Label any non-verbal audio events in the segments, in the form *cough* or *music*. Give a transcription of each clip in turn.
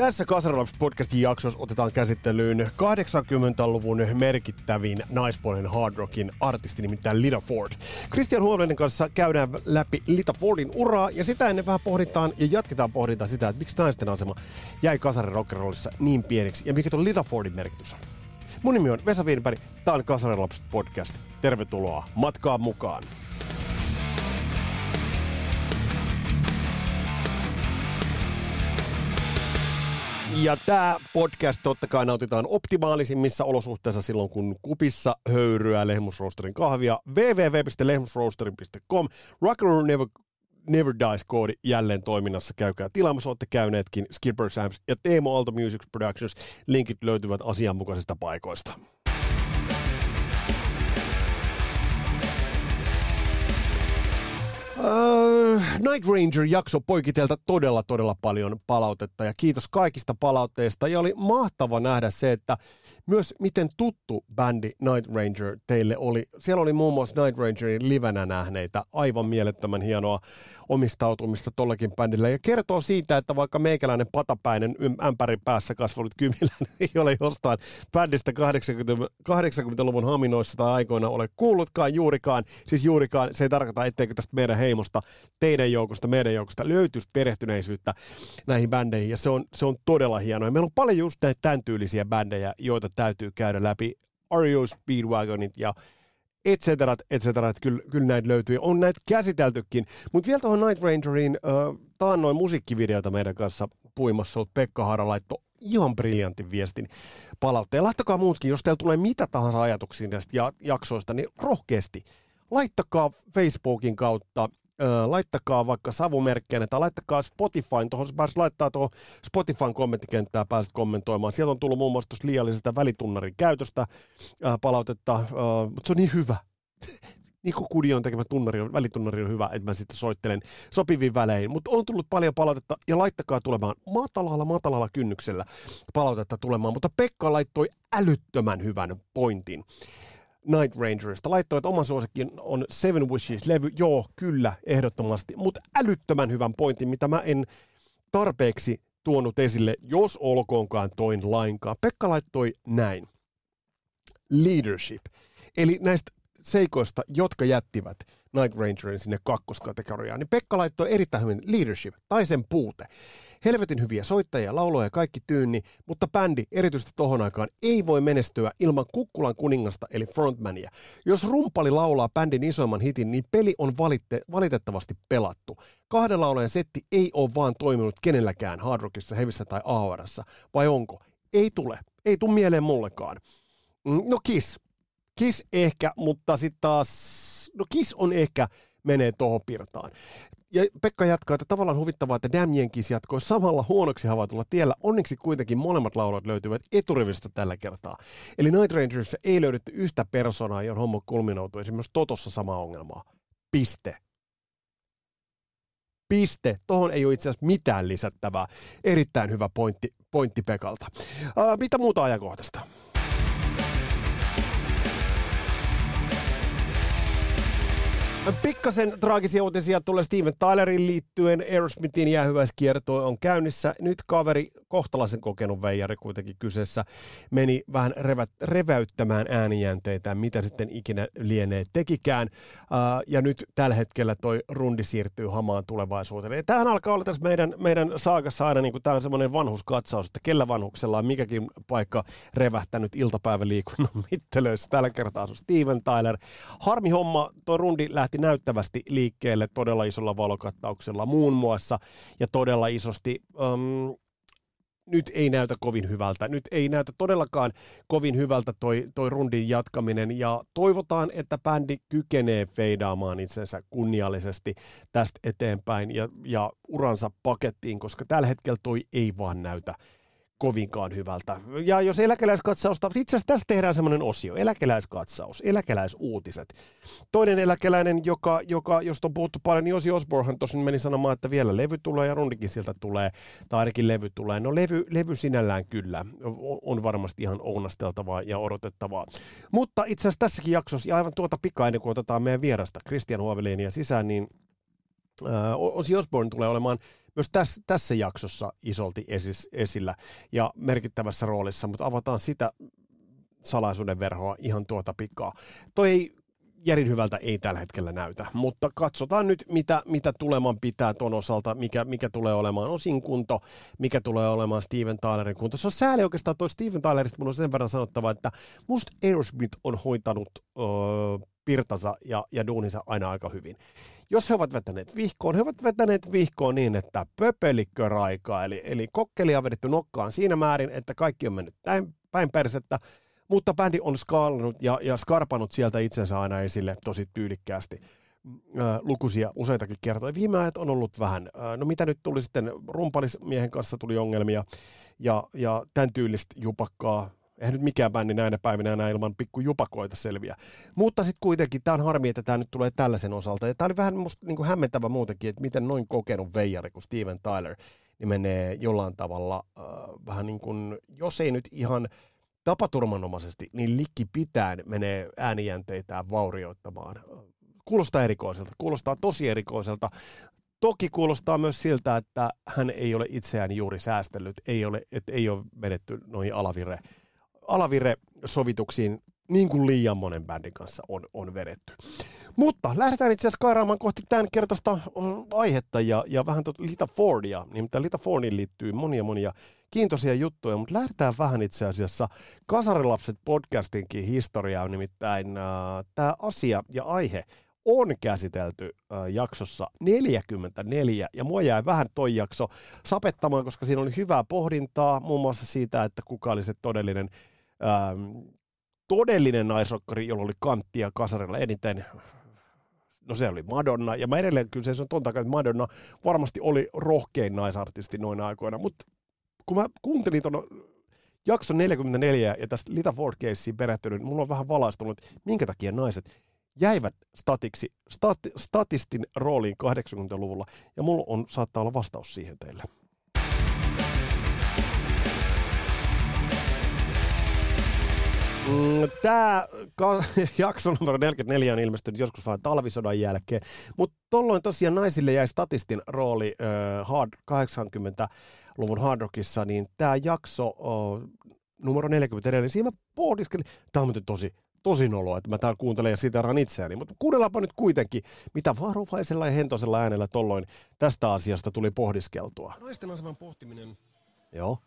Tässä Kasaralaps podcastin jaksossa otetaan käsittelyyn 80-luvun merkittävin naispuolinen hard rockin artisti, nimittäin Lita Ford. Christian Huovinen kanssa käydään läpi Lita Fordin uraa ja sitä ennen vähän pohditaan ja jatketaan pohdintaa sitä, että miksi naisten asema jäi kasarin rock'n'rollissa niin pieneksi ja mikä tuon Lita Fordin merkitys on. Mun nimi on Vesa Wienberg, tää on Kasarilaps podcast. Tervetuloa matkaan mukaan. Ja tämä podcast totta kai nautitaan optimaalisimmissa olosuhteissa silloin, kun kupissa höyryä Lehmusroosterin kahvia. www.lehmusroosterin.com Rock and Never, Never Dies koodi jälleen toiminnassa. Käykää tilaamassa, olette käyneetkin Skipper Sams ja Teemo Aalto Music Productions. Linkit löytyvät asianmukaisista paikoista. Uh, Night Ranger-jakso poiki teiltä todella, todella paljon palautetta ja kiitos kaikista palautteista. Ja oli mahtava nähdä se, että myös miten tuttu bändi Night Ranger teille oli. Siellä oli muun muassa Night Rangerin livenä nähneitä. Aivan mielettömän hienoa omistautumista tollakin bändillä. Ja kertoo siitä, että vaikka meikäläinen patapäinen ämpäri päässä kasvanut kymillä *laughs* ei ole jostain bändistä 80, 80-luvun haminoissa tai aikoina ole kuullutkaan juurikaan. Siis juurikaan, se ei tarkoita, etteikö tästä meidän heimosta, teidän joukosta, meidän joukosta löytyisi perehtyneisyyttä näihin bändeihin. Ja se on, se on todella hienoa. Meillä on paljon just näitä tämän tyylisiä bändejä, joita täytyy käydä läpi. REO Speedwagonit ja et cetera, et cetera, että kyllä, kyllä näitä löytyy. On näitä käsiteltykin. Mutta vielä tuohon Night Rangeriin, äh, taannoin musiikkivideota meidän kanssa puimassa, Pekka Haara laittoi ihan briljantin viestin palautteen. Laittakaa muutkin, jos teillä tulee mitä tahansa ajatuksia näistä ja- jaksoista, niin rohkeasti. Laittakaa Facebookin kautta, laittakaa vaikka savumerkkejä tai laittakaa Spotifyn, tuohon pääset laittaa tuohon Spotifyn kommenttikenttään, pääset kommentoimaan. Sieltä on tullut muun muassa tuosta liiallisesta välitunnarin käytöstä ää, palautetta, mutta se on niin hyvä. *laughs* Niko Kudion tekemä tunnari on, välitunnari on hyvä, että mä sitten soittelen sopivin välein. Mutta on tullut paljon palautetta ja laittakaa tulemaan matalalla, matalalla kynnyksellä palautetta tulemaan. Mutta Pekka laittoi älyttömän hyvän pointin. Night Rangerista. Laittoi, että oma suosikki on Seven Wishes-levy. Joo, kyllä, ehdottomasti. Mutta älyttömän hyvän pointin, mitä mä en tarpeeksi tuonut esille, jos olkoonkaan toin lainkaan. Pekka laittoi näin. Leadership. Eli näistä seikoista, jotka jättivät Night Rangerin sinne kakkoskategoriaan, niin Pekka laittoi erittäin hyvin leadership, tai sen puute helvetin hyviä soittajia, lauloja ja kaikki tyynni, mutta bändi, erityisesti tohon aikaan, ei voi menestyä ilman Kukkulan kuningasta eli frontmania. Jos rumpali laulaa bändin isoimman hitin, niin peli on valitte, valitettavasti pelattu. Kahden laulajan setti ei ole vaan toiminut kenelläkään Hard Rockissa, Heavissä tai AORassa, vai onko? Ei tule. Ei tule mieleen mullekaan. Mm, no Kiss. Kiss ehkä, mutta sitten taas, no Kiss on ehkä menee tuohon pirtaan ja Pekka jatkaa, että tavallaan huvittavaa, että Damienkis jatkoi samalla huonoksi havaitulla tiellä. Onneksi kuitenkin molemmat laulat löytyvät eturivistä tällä kertaa. Eli Night Rangersissa ei löydetty yhtä personaa, johon homma kulminoutui. Esimerkiksi Totossa sama ongelmaa. Piste. Piste. Tuohon ei ole itse asiassa mitään lisättävää. Erittäin hyvä pointti, pointti Pekalta. Uh, mitä muuta ajankohdasta? Pikkasen traagisia uutisia tulee Steven Tylerin liittyen. Aerosmithin jäähyväiskierto on käynnissä. Nyt kaveri, kohtalaisen kokenut veijari kuitenkin kyseessä, meni vähän revä, reväyttämään äänijänteitä, mitä sitten ikinä lienee tekikään. Ja nyt tällä hetkellä toi rundi siirtyy hamaan tulevaisuuteen. Ja tämähän alkaa olla tässä meidän, meidän saakassa aina, niin tämä on semmoinen vanhuskatsaus, että kellä vanhuksella on mikäkin paikka revähtänyt iltapäiväliikunnan *laughs* mittelöissä. Tällä kertaa on Steven Tyler. Harmi homma, tuo rundi lähti lähti näyttävästi liikkeelle todella isolla valokattauksella muun muassa ja todella isosti. Um, nyt ei näytä kovin hyvältä. Nyt ei näytä todellakaan kovin hyvältä toi, toi rundin jatkaminen ja toivotaan, että bändi kykenee feidaamaan itsensä kunniallisesti tästä eteenpäin ja, ja uransa pakettiin, koska tällä hetkellä toi ei vaan näytä kovinkaan hyvältä. Ja jos eläkeläiskatsausta, itse asiassa tässä tehdään semmoinen osio, eläkeläiskatsaus, eläkeläisuutiset. Toinen eläkeläinen, joka, joka josta on puhuttu paljon, niin Osi Osborhan tosin meni sanomaan, että vielä levy tulee ja rundikin sieltä tulee, tai ainakin levy tulee. No levy, levy sinällään kyllä on varmasti ihan ounasteltavaa ja odotettavaa. Mutta itse asiassa tässäkin jaksossa, ja aivan tuota pikaa ennen kuin otetaan meidän vierasta Christian Huovelinia sisään, niin Osi Osborne tulee olemaan myös tässä, tässä jaksossa isolti esis, esillä ja merkittävässä roolissa, mutta avataan sitä salaisuuden verhoa ihan tuota pikaa. Toi ei järin hyvältä ei tällä hetkellä näytä, mutta katsotaan nyt, mitä, mitä tuleman pitää ton osalta, mikä, mikä tulee olemaan osin kunto, mikä tulee olemaan Steven Tylerin kunto. Se on sääli oikeastaan toi Steven Tylerista, mun on sen verran sanottava, että musta Aerosmith on hoitanut öö, pirtansa ja, ja duuninsa aina aika hyvin. Jos he ovat vetäneet vihkoon, he ovat vetäneet vihkoon niin, että pöpelikkö raikaa, eli, eli kokkelia on vedetty nokkaan siinä määrin, että kaikki on mennyt päin persettä, mutta bändi on skaalannut ja, ja skarpannut sieltä itsensä aina esille tosi tyylikkäästi. Äh, lukuisia useitakin kertoja. Viime ajat on ollut vähän, äh, no mitä nyt tuli sitten, rumpalismiehen kanssa tuli ongelmia ja, ja tämän tyylistä jupakkaa, Eihän nyt mikään bändi näinä päivinä enää ilman pikku jupakoita selviä. Mutta sitten kuitenkin tämä on harmi, että tämä nyt tulee tällaisen osalta. Ja tämä oli vähän musta niin kuin hämmentävä muutenkin, että miten noin kokenut veijari kuin Steven Tyler niin menee jollain tavalla äh, vähän niin kuin, jos ei nyt ihan tapaturmanomaisesti, niin likki pitäen menee äänijänteitään vaurioittamaan. Kuulostaa erikoiselta, kuulostaa tosi erikoiselta. Toki kuulostaa myös siltä, että hän ei ole itseään juuri säästellyt, ei ole, että ei ole vedetty noihin alavire alavire-sovituksiin niin kuin liian monen bändin kanssa on, on vedetty. Mutta lähdetään itse asiassa kairaamaan kohti tämän kertaista aihetta ja, ja vähän tuota Lita Fordia. Nimittäin Lita Fordiin liittyy monia monia kiintoisia juttuja, mutta lähdetään vähän itse asiassa Kasarilapset podcastinkin historiaan. Nimittäin äh, tämä asia ja aihe on käsitelty äh, jaksossa 44, ja mua jäi vähän toi jakso sapettamaan, koska siinä oli hyvää pohdintaa, muun muassa siitä, että kuka oli se todellinen todellinen naisrokkari, jolla oli kanttia kasarilla eniten, no se oli Madonna, ja mä edelleen kyllä se on ton takia, että Madonna varmasti oli rohkein naisartisti noina aikoina, mutta kun mä kuuntelin tuon jakson 44 ja tästä Lita Ford Caseen perehtynyt, niin mulla on vähän valaistunut, minkä takia naiset jäivät statiksi, stat, statistin rooliin 80-luvulla, ja mulla on, saattaa olla vastaus siihen teille. Tämä *laughs* jakso numero 44 on ilmestynyt joskus vain talvisodan jälkeen, mutta tolloin tosiaan naisille jäi statistin rooli äh, hard, 80-luvun hard rockissa, niin tämä jakso uh, numero 44, niin siinä mä pohdiskelin, tämä on muuten tosi, tosi noloa, että mä täällä kuuntelen ja siteraan itseäni, mutta kuunnellaanpa nyt kuitenkin, mitä varovaisella ja hentosella äänellä tolloin tästä asiasta tuli pohdiskeltua. Naisten aseman pohtiminen. Joo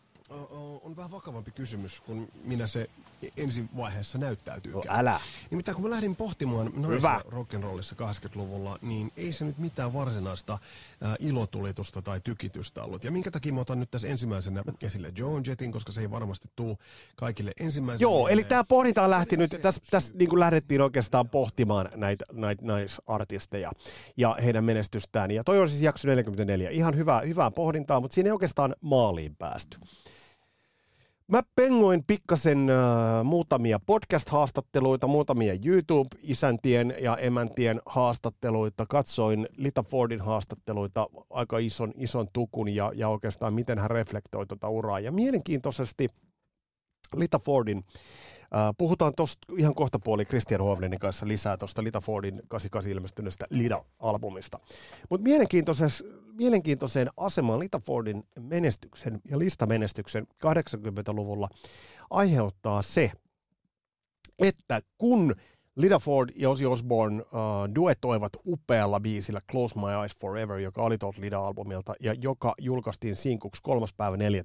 on vähän vakavampi kysymys kuin minä se ensi vaiheessa näyttäytyy. No älä. Nimittäin kun mä lähdin pohtimaan naisia rock'n'rollissa 80-luvulla, niin ei se nyt mitään varsinaista äh, ilotulitusta tai tykitystä ollut. Ja minkä takia mä otan nyt tässä ensimmäisenä esille Joan Jettin, koska se ei varmasti tuu kaikille ensimmäisenä. Joo, eli tämä pohdinta on lähtenyt, tässä täs, niin lähdettiin oikeastaan pohtimaan näitä, näitä naisartisteja ja heidän menestystään. Ja toi on siis jakso 44. Ihan hyvää, hyvää pohdintaa, mutta siinä ei oikeastaan maaliin päästy. Mä pengoin pikkasen äh, muutamia podcast-haastatteluita, muutamia YouTube-isäntien ja emäntien haastatteluita. Katsoin Lita Fordin haastatteluita, aika ison, ison tukun ja, ja oikeastaan miten hän reflektoi tuota uraa. Ja mielenkiintoisesti Lita Fordin puhutaan tuosta ihan kohta puoli Christian Hovlenin kanssa lisää tuosta Lita Fordin 88 ilmestyneestä Lida-albumista. Mutta mielenkiintoiseen asemaan Lita Fordin menestyksen ja listamenestyksen 80-luvulla aiheuttaa se, että kun Lita Ford ja Ozzy Osbourne uh, duetoivat upealla biisillä Close My Eyes Forever, joka oli tuolta Lida-albumilta ja joka julkaistiin sinkuksi 3. päivä 4.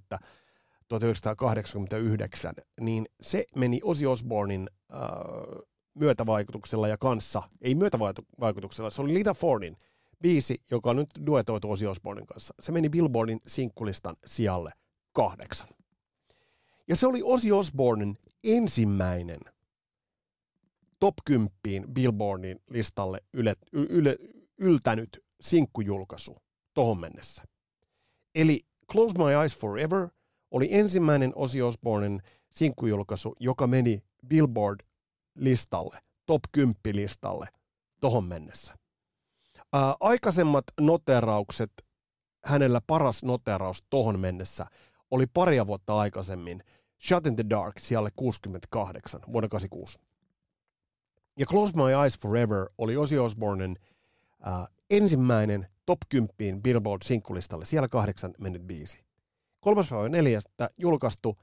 1989, niin se meni Ozzy Osbournein äh, myötävaikutuksella ja kanssa, ei myötävaikutuksella, se oli Lita Fordin biisi, joka on nyt duetoitu Ozzy Osbournein kanssa. Se meni Billboardin sinkkulistan sijalle kahdeksan. Ja se oli Ozzy Osbournein ensimmäinen top 10 Billboardin listalle yle, yle, yltänyt sinkkujulkaisu tohon mennessä. Eli Close My Eyes Forever oli ensimmäinen Ozzy Osbournen sinkkujulkaisu, joka meni Billboard-listalle, top 10-listalle tohon mennessä. Ää, aikaisemmat noteraukset, hänellä paras noteraus tohon mennessä, oli paria vuotta aikaisemmin Shut in the Dark siellä 68 vuonna 86. Ja Close My Eyes Forever oli Ozzy Osbournen ää, ensimmäinen top 10 Billboard-sinkkulistalle, siellä kahdeksan mennyt biisi. Kolmas päivä neljästä julkaistu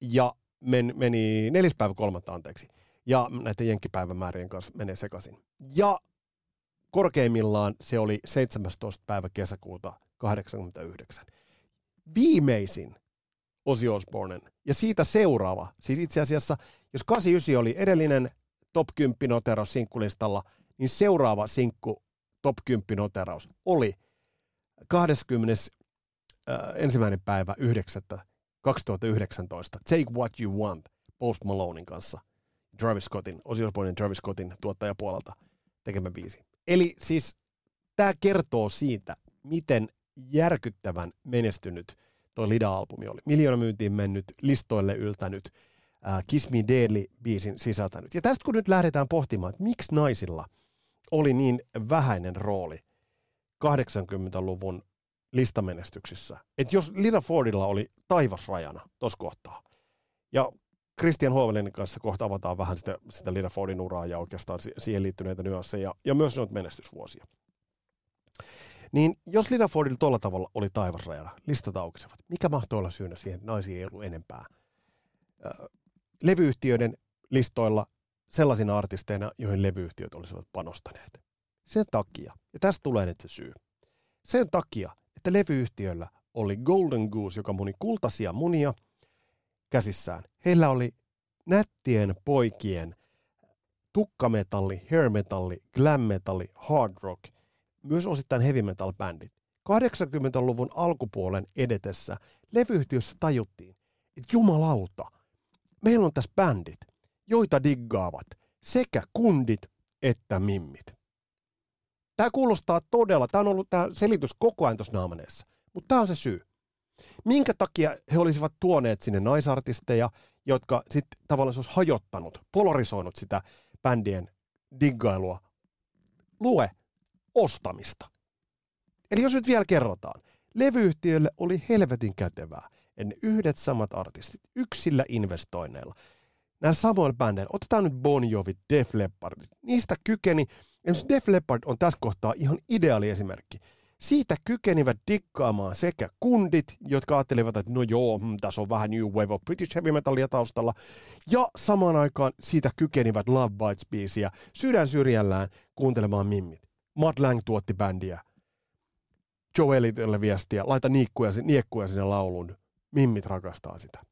ja men, meni neljäs päivä kolmatta, anteeksi. Ja näiden jenkkipäivämäärien kanssa menee sekaisin. Ja korkeimmillaan se oli 17. päivä kesäkuuta 89. Viimeisin Ozzy Osbournen ja siitä seuraava, siis itse asiassa, jos 89 oli edellinen top 10 noteraus sinkkulistalla, niin seuraava sinkku top 10 noteraus oli 20. Äh, ensimmäinen päivä 9. 2019, Take What You Want, Post Malonein kanssa, Travis Scottin, Ozzy Travis Scottin tuottajapuolelta tekemä biisi. Eli siis tämä kertoo siitä, miten järkyttävän menestynyt toi Lida-albumi oli. Miljoona myyntiin mennyt, listoille yltänyt, äh, Kiss Me Deadly-biisin sisältänyt. Ja tästä kun nyt lähdetään pohtimaan, että miksi naisilla oli niin vähäinen rooli 80-luvun listamenestyksissä. Että jos Lida Fordilla oli taivasrajana tuossa kohtaa, ja Christian Hovelin kanssa kohta avataan vähän sitä, sitä Lida Fordin uraa ja oikeastaan siihen liittyneitä nyansseja ja myös noita menestysvuosia. Niin jos Lida Fordilla tuolla tavalla oli taivasrajana, listat aukesivat, mikä mahtoi olla syynä siihen, että naisia ei ollut enempää? levyyhtiöiden listoilla sellaisina artisteina, joihin levyyhtiöt olisivat panostaneet. Sen takia, ja tästä tulee nyt se syy, sen takia, että levyyhtiöllä oli Golden Goose, joka muni kultaisia munia käsissään. Heillä oli nättien poikien tukkametalli, hair metalli, glam metalli, hard rock, myös osittain heavy metal bändit. 80-luvun alkupuolen edetessä levyyhtiössä tajuttiin, että jumalauta, meillä on tässä bändit, joita diggaavat sekä kundit että mimmit. Tämä kuulostaa todella, tämä on ollut tämä selitys koko ajan tuossa naamaneessa, mutta tämä on se syy. Minkä takia he olisivat tuoneet sinne naisartisteja, jotka sitten tavallaan olisi hajottanut, polarisoinut sitä bändien diggailua? Lue ostamista. Eli jos nyt vielä kerrotaan, levyyhtiöille oli helvetin kätevää, en yhdet samat artistit, yksillä investoinneilla. Nämä samoilla bändeillä, otetaan nyt Bon Jovi, Def Leppard, niistä kykeni Esimerkiksi Def Leppard on tässä kohtaa ihan ideaali esimerkki. Siitä kykenivät dikkaamaan sekä kundit, jotka ajattelivat, että no joo, hmm, tässä on vähän New Wave of British Heavy Metalia taustalla, ja samaan aikaan siitä kykenivät Love Bites-biisiä sydän syrjällään kuuntelemaan mimmit. Matt Lang tuotti bändiä. Joe Elliottille viestiä, laita niikkuja, niekkuja sinne laulun. Mimmit rakastaa sitä.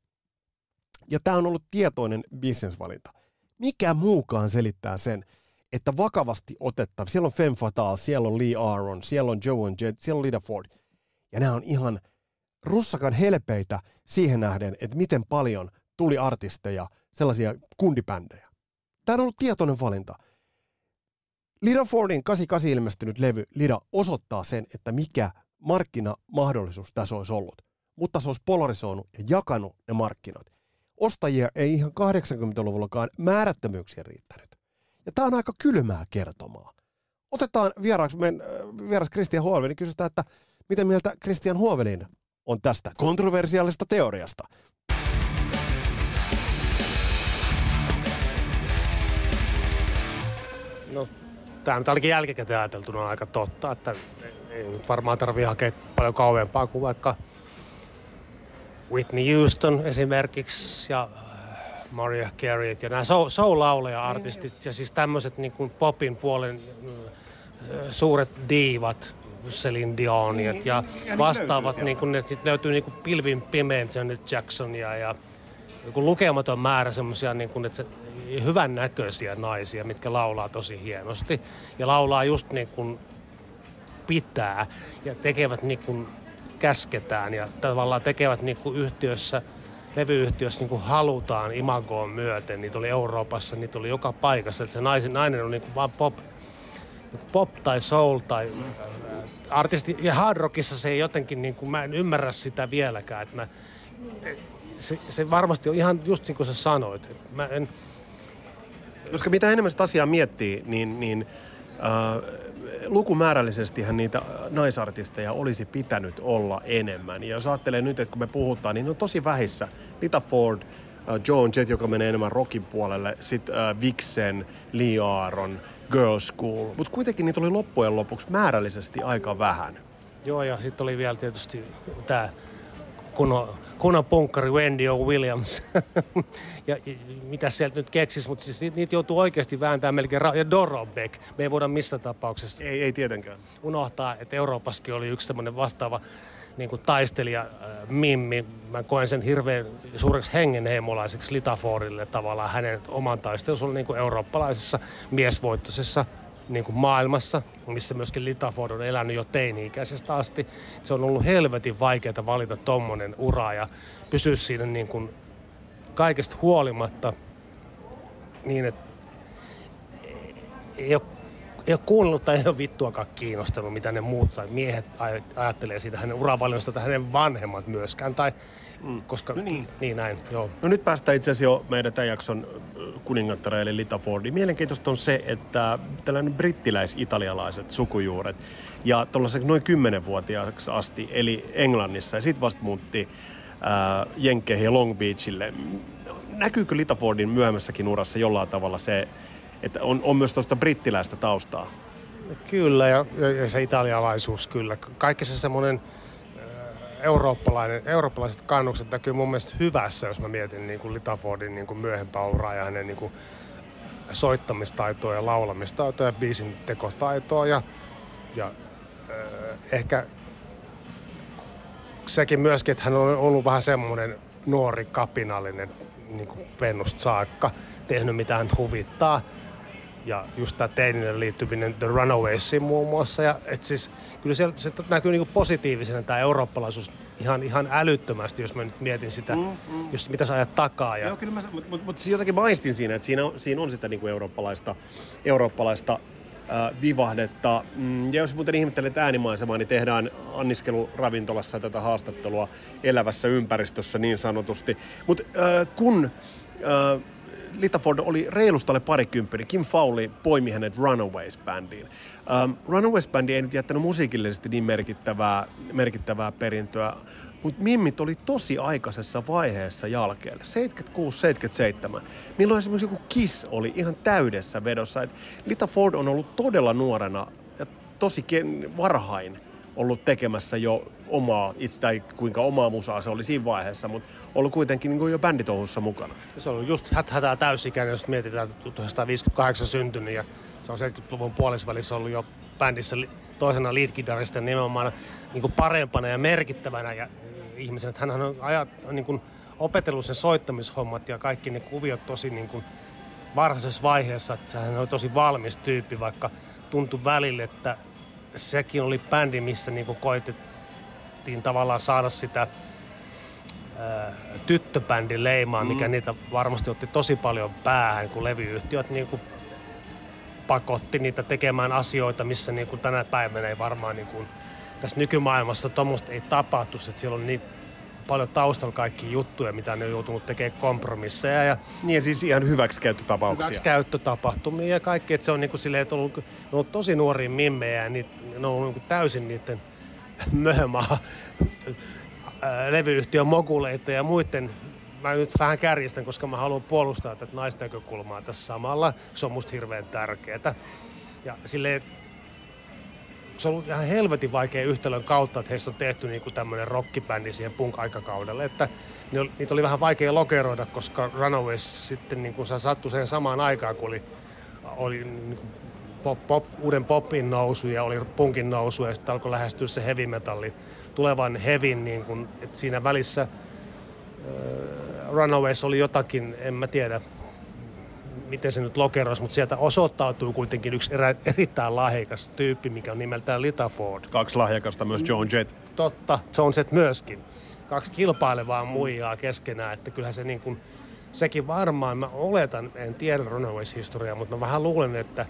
Ja tämä on ollut tietoinen bisnesvalinta. Mikä muukaan selittää sen, että vakavasti otettava. Siellä on Femme Fatale, siellä on Lee Aaron, siellä on Joe and Jed, siellä on Lida Ford. Ja nämä on ihan russakan helpeitä siihen nähden, että miten paljon tuli artisteja, sellaisia kundipändejä. Tämä on ollut tietoinen valinta. Lida Fordin 88 ilmestynyt levy Lida osoittaa sen, että mikä markkinamahdollisuus tässä olisi ollut. Mutta se olisi polarisoinut ja jakanut ne markkinat. Ostajia ei ihan 80-luvullakaan määrättömyyksiä riittänyt. Ja tämä on aika kylmää kertomaa. Otetaan vieraaksi, men, äh, vieras Christian Huovelin, niin kysytään, että miten mieltä Christian Huovelin on tästä kontroversiaalista teoriasta. No, tämä nyt ainakin jälkikäteen ajateltuna on aika totta, että ei nyt varmaan tarvitse hakea paljon kauempaa kuin vaikka Whitney Houston esimerkiksi ja Maria Carey ja nämä soul-lauleja-artistit ja siis tämmöiset niin kuin popin puolen suuret diivat, Celine Dioniat ja vastaavat, niin kuin, ne sitten löytyy niin kuin pilvin pimeän Janet Jacksonia ja joku lukematon määrä semmoisia niin kuin, että se, hyvän näköisiä naisia, mitkä laulaa tosi hienosti ja laulaa just niin kuin pitää ja tekevät niin kuin käsketään ja tavallaan tekevät niin kuin yhtiössä – levyyhtiössä niin kuin halutaan imagoon myöten. Niitä oli Euroopassa, niitä oli joka paikassa. Että se naisen, nainen on niin kuin vaan pop, pop tai soul tai artisti. Ja hard rockissa se ei jotenkin, niin kuin, mä en ymmärrä sitä vieläkään. Että mä se, se varmasti on ihan just niin kuin sä sanoit. Mä en... Koska mitä enemmän sitä asiaa miettii, niin, niin äh, lukumäärällisesti niitä naisartisteja olisi pitänyt olla enemmän. Ja jos ajattelee nyt, että kun me puhutaan, niin ne on tosi vähissä. Lita Ford, uh, Joan Jett, joka menee enemmän rockin puolelle, sitten uh, Vixen, Lee Aaron, Girl School. Mutta kuitenkin niitä oli loppujen lopuksi määrällisesti aika vähän. Joo, ja sitten oli vielä tietysti tämä kunnon, kunnon punkkari Wendy O. Williams. *laughs* ja, ja mitä sieltä nyt keksis, mutta siis niitä joutuu oikeasti vääntämään melkein. Ra- ja Dorobek, me ei voida missä tapauksessa. Ei, ei tietenkään. Unohtaa, että Euroopassakin oli yksi semmoinen vastaava niin kuin taistelija äh, Mimmi. Mä koen sen hirveän suureksi hengenheimolaiseksi Litafordille tavallaan hänen oman taistelunsa niin kuin eurooppalaisessa miesvoittoisessa niin kuin maailmassa, missä myöskin Litaford on elänyt jo teini-ikäisestä asti. Se on ollut helvetin vaikeaa valita tommonen ura ja pysyä siinä niin kuin kaikesta huolimatta niin, että ei ole, ei ole kuunnellut tai ei ole vittuakaan kiinnostanut, mitä ne muut tai miehet ajattelee siitä hänen uravalinnosta tai hänen vanhemmat myöskään. Tai, mm. koska, no niin. niin näin, joo. No nyt päästään itse asiassa jo meidän tämän jakson kuningattara eli Lita Fordi. Mielenkiintoista on se, että tällainen brittiläis-italialaiset sukujuuret ja tuollaisen noin 10-vuotiaaksi asti, eli Englannissa ja sitten vasta muutti äh, Jenkkeihin ja Long Beachille. Näkyykö Lita Fordin myöhemmässäkin urassa jollain tavalla se, että on, on myös tuosta brittiläistä taustaa? Kyllä, ja, ja se italialaisuus kyllä. Kaikki se semmoinen eurooppalainen, eurooppalaiset kannukset näkyy mun mielestä hyvässä, jos mä mietin niin kuin Litafordin niin kuin myöhempää uraa ja hänen niin kuin soittamistaitoa ja laulamistaitoa ja biisin tekotaitoa ja, ja äh, ehkä sekin myöskin, että hän on ollut vähän semmoinen nuori kapinallinen niin kuin pennusta saakka, tehnyt mitä hän huvittaa. Ja just tämä teininen liittyminen The Runawaysiin muun muassa. Ja, et siis, kyllä se, se näkyy niin positiivisena tämä eurooppalaisuus ihan, ihan älyttömästi, jos mä nyt mietin sitä, mm, mm. Jos, mitä sä ajat takaa. Ja... Joo, kyllä mä, mutta mut, mut, siis jotenkin maistin siinä, että siinä on, siinä on sitä niin kuin eurooppalaista, eurooppalaista äh, vivahdetta. Mm, ja jos muuten ihmettelet äänimaisemaa, niin tehdään anniskeluravintolassa tätä haastattelua elävässä ympäristössä niin sanotusti. Mutta äh, kun äh, Litaford oli reilusta alle parikymppinen. Kim Fowley poimi hänet Runaways-bändiin. Um, Runaways-bändi ei nyt jättänyt musiikillisesti niin merkittävää, merkittävää perintöä, mutta mimmit oli tosi aikaisessa vaiheessa jälkeen, 76-77, milloin esimerkiksi joku Kiss oli ihan täydessä vedossa. Et Lita Ford on ollut todella nuorena ja tosi varhain ollut tekemässä jo omaa, itse tai kuinka omaa musaa se oli siinä vaiheessa, mutta ollut kuitenkin niin kuin jo bänditouhussa mukana. Se on just häthätää täysikäinen, jos mietitään 1958 syntynyt ja se on 70-luvun puolisvälissä ollut jo bändissä toisena lead nimenomaan niin kuin parempana ja merkittävänä ja ihmisenä. Että hän on ajat, niin kuin opetellut sen soittamishommat ja kaikki ne kuviot tosi niin kuin varhaisessa vaiheessa, että hän on tosi valmis tyyppi, vaikka tuntui välille, että sekin oli bändi, missä niin koitettiin tavallaan saada sitä ää, tyttöbändin leimaa, mm. mikä niitä varmasti otti tosi paljon päähän, kun levyyhtiöt niin kuin pakotti niitä tekemään asioita, missä niin kuin tänä päivänä ei varmaan niin kuin, tässä nykymaailmassa tuommoista ei tapahtu, että siellä on niin paljon taustalla kaikki juttuja, mitä ne on joutunut tekemään kompromisseja. Ja niin siis ihan hyväksikäyttötapauksia. Hyväksikäyttötapahtumia ja kaikki, että se on niin kuin silleen, että on ollut, on ollut tosi nuoria mimmejä ja niitä, ne on ollut niin täysin niiden *laughs* möhmaa levyyhtiön moguleita ja muiden mä nyt vähän kärjistän, koska mä haluan puolustaa tätä naisnäkökulmaa tässä samalla. Se on musta hirveän tärkeää. Ja silleen, se on ollut ihan helvetin vaikea yhtälön kautta, että heistä on tehty niin kuin tämmöinen rockibändi siihen punk-aikakaudelle, että niitä oli vähän vaikea lokeroida, koska Runaways sitten niin kuin sattui sen samaan aikaan, kun oli, oli niin kuin pop, pop, uuden popin nousu ja oli punkin nousu ja sitten alkoi lähestyä se heavy metalli, tulevan hevin, niin kuin, että siinä välissä äh, Runaways oli jotakin, en mä tiedä, miten se nyt lokeroisi, mutta sieltä osoittautuu kuitenkin yksi erä, erittäin lahjakas tyyppi, mikä on nimeltään Lita Ford. Kaksi lahjakasta myös Joan Jett. Totta, Joan Jett myöskin. Kaksi kilpailevaa muijaa keskenään, että kyllähän se niin kuin, sekin varmaan, mä oletan, en tiedä Runaways-historiaa, mutta mä vähän luulen, että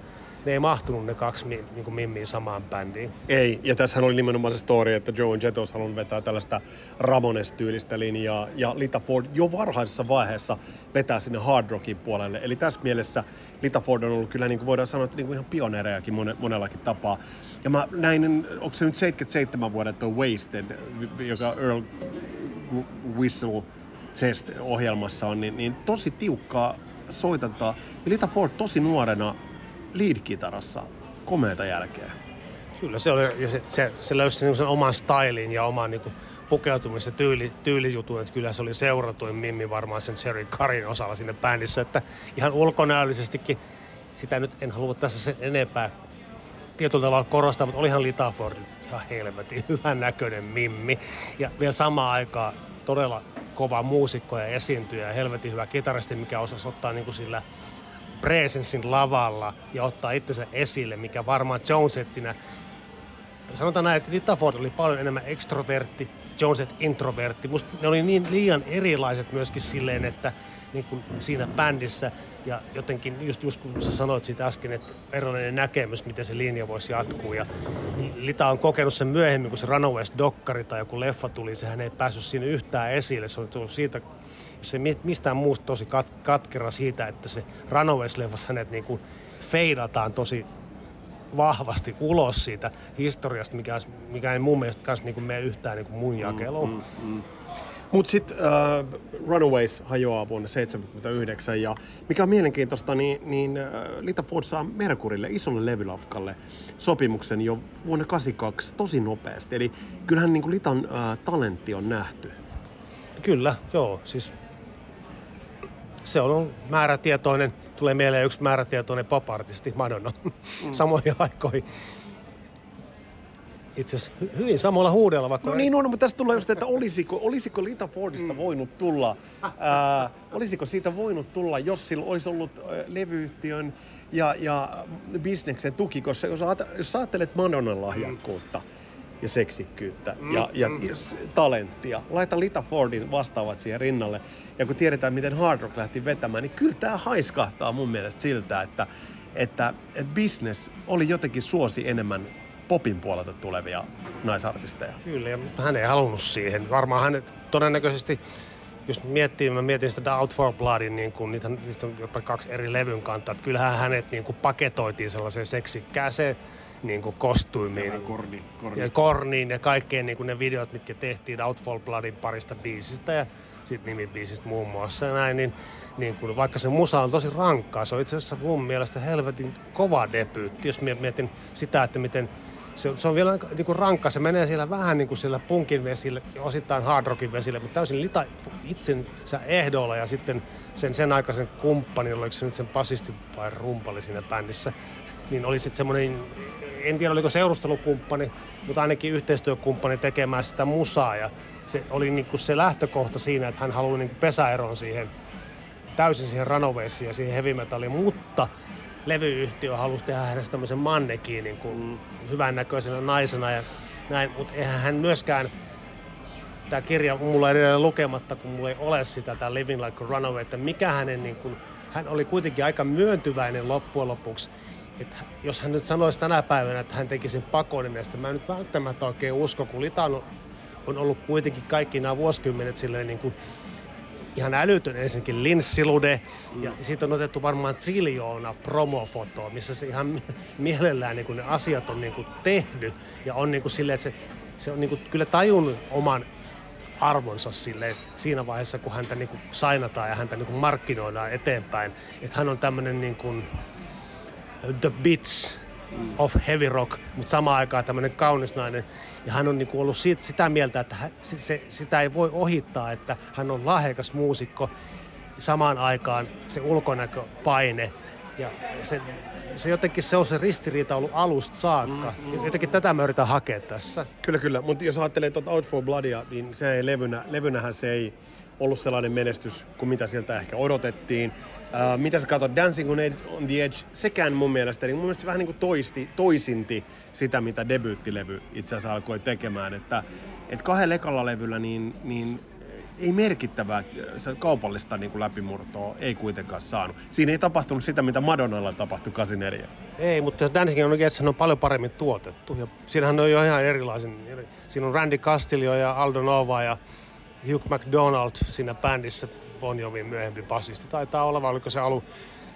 ne ei mahtunut ne kaksi niin kuin mimmiä samaan bändiin. Ei, ja tässä oli nimenomaan se story, että Joe and Jet olisi halunnut vetää tällaista Ramones-tyylistä linjaa, ja Lita Ford jo varhaisessa vaiheessa vetää sinne hard rockin puolelle. Eli tässä mielessä Lita Ford on ollut kyllä, niin kuin voidaan sanoa, että niin kuin ihan pioneerejakin monellakin tapaa. Ja mä näin, onko se nyt 77 vuoden tuo Wasted, joka Earl Whistle Test-ohjelmassa on, niin, niin tosi tiukkaa soitantaa. Ja Lita Ford tosi nuorena lead-kitarassa komeita jälkeen. Kyllä se oli, ja se, se, se löysi sen oman stylin ja oman niin pukeutumisen tyyli, tyylijutun, että kyllä se oli seuratuin Mimmi varmaan sen Jerry Karin osalla sinne bändissä, että ihan ulkonäöllisestikin sitä nyt en halua tässä sen enempää tietyllä tavalla korostaa, mutta olihan Lita Ford ihan helvetin hyvän näköinen Mimmi ja vielä samaan aikaan todella kova muusikko ja esiintyjä ja helvetin hyvä kitaristi, mikä osasi ottaa niin kuin sillä presensin lavalla ja ottaa itsensä esille, mikä varmaan Jonesettinä sanotaan näin, että Lita Ford oli paljon enemmän ekstrovertti, Joneset introvertti. Musta ne oli niin liian erilaiset myöskin silleen, että niin kuin siinä bändissä ja jotenkin just, just kun sä sanoit siitä äsken, että erilainen näkemys, miten se linja voisi jatkuu. Ja Lita on kokenut sen myöhemmin, kun se Runaways-dokkari tai joku leffa tuli, sehän ei päässyt siinä yhtään esille. Se on tullut siitä, se mistään muusta tosi kat, katkera siitä, että se Runaways-leffassa hänet niin kuin feidataan tosi vahvasti ulos siitä historiasta, mikä, mikä ei mun mielestä kanssa niin mene yhtään niin kuin mun mm, jakeluun. Mm, mm, mm. Mutta sitten uh, Runaways hajoaa vuonna 1979 ja mikä on mielenkiintoista, niin, niin uh, Lita Ford saa Merkurille, isolle levylafkalle, sopimuksen jo vuonna 1982 tosi nopeasti. Eli kyllähän niin kuin Litan uh, talentti on nähty. Kyllä, joo. Siis se on määrätietoinen, tulee mieleen yksi määrätietoinen pop-artisti, Madonna, mm. *laughs* samoihin aikoihin itse asiassa hyvin samalla huudella. Vaikka no niin on, mutta tästä tulee just, että olisiko, olisiko Lita Fordista mm. voinut tulla, ää, olisiko siitä voinut tulla, jos sillä olisi ollut levyyhtiön ja, ja bisneksen tuki, koska jos, jos ajattelet Madonnan lahjakkuutta, mm ja seksikkyyttä mm, ja, ja mm. talenttia. Laita Lita Fordin vastaavat siihen rinnalle. Ja kun tiedetään, miten Hard Rock lähti vetämään, niin kyllä tämä haiskahtaa mun mielestä siltä, että, että, että business oli jotenkin suosi enemmän popin puolelta tulevia naisartisteja. Kyllä, ja hän ei halunnut siihen. Varmaan hän todennäköisesti, jos miettii, mä mietin sitä Out for Bloodin, niin kun, niitä, niistä on jopa kaksi eri levyn kantaa, että kyllähän hänet niin kuin paketoitiin sellaiseen seksikkääseen niin kuin kostuimiin. Ja korni, korni. Ja korniin ja kaikkeen niin kuin ne videot, mitkä tehtiin Outfall Bloodin parista biisistä ja sitten nimibiisistä muun muassa ja näin, niin, niin kuin, vaikka se musa on tosi rankkaa, se on itse asiassa mun mielestä helvetin kova debyytti, jos mietin sitä, että miten se, se on vielä niin kuin rankka. Se menee siellä vähän niin kuin siellä punkin vesille, osittain hard rockin vesille, mutta täysin lita itsensä ehdolla ja sitten sen, sen aikaisen kumppanin, oliko se nyt sen pasisti vai rumpali siinä bändissä, niin oli sitten semmoinen, en tiedä oliko seurustelukumppani, mutta ainakin yhteistyökumppani tekemään sitä musaa ja se oli niin kuin se lähtökohta siinä, että hän halusi niin pesäeron siihen täysin siihen Runawayysiin ja siihen heavy metalliin, mutta levyyhtiö halusi tehdä hänestä tämmöisen mannekiin niin kuin mm. hyvän näköisenä naisena ja näin, mutta eihän hän myöskään, tämä kirja mulla edelleen lukematta, kun mulla ei ole sitä, tämä Living Like a Runaway, että mikä hänen, niin kuin, hän oli kuitenkin aika myöntyväinen loppujen lopuksi, että jos hän nyt sanoisi tänä päivänä, että hän teki sen pakollinen, niin mä en nyt välttämättä oikein usko, kun Lita on, on ollut kuitenkin kaikki nämä vuosikymmenet silleen niin kuin ihan älytön ensinnäkin linssilude, mm. ja siitä on otettu varmaan ziljoona promofotoa, missä se ihan *laughs* mielellään niin ne asiat on niin kuin tehnyt, ja on niin kuin silleen, että se, se on niin kuin kyllä tajunnut oman arvonsa sille siinä vaiheessa, kun häntä niin kuin sainataan ja häntä niin kuin markkinoidaan eteenpäin. Että hän on tämmöinen niin kuin the bits of heavy rock, mutta samaan aikaan tämmöinen kaunis nainen. Ja hän on niinku ollut siitä, sitä mieltä, että hän, se, se, sitä ei voi ohittaa, että hän on lahjakas muusikko. Samaan aikaan se ulkonäköpaine ja se, se jotenkin se on se ristiriita ollut alusta saakka. Mm, mm. Jotenkin tätä mä yritän hakea tässä. Kyllä, kyllä. Mutta jos ajattelee tuota Out for Bloodia, niin se ei levynä, levynähän se ei ollut sellainen menestys kuin mitä sieltä ehkä odotettiin. Uh, mitä sä katsot Dancing on, the Edge, sekään mun mielestä, niin mun mielestä se vähän niin kuin toisti, toisinti sitä, mitä debyyttilevy itse asiassa alkoi tekemään. Että, että kahdella ekalla levyllä niin, niin ei merkittävää se kaupallista niin kuin läpimurtoa ei kuitenkaan saanut. Siinä ei tapahtunut sitä, mitä Madonnalla tapahtui 84. Ei, mutta Dancing on oikein on paljon paremmin tuotettu. Ja siinähän on jo ihan erilaisen. Siinä on Randy Castillo ja Aldo Nova ja Hugh McDonald siinä bändissä Bon Jovin myöhempi basisti. Taitaa olla, vai oliko se alu,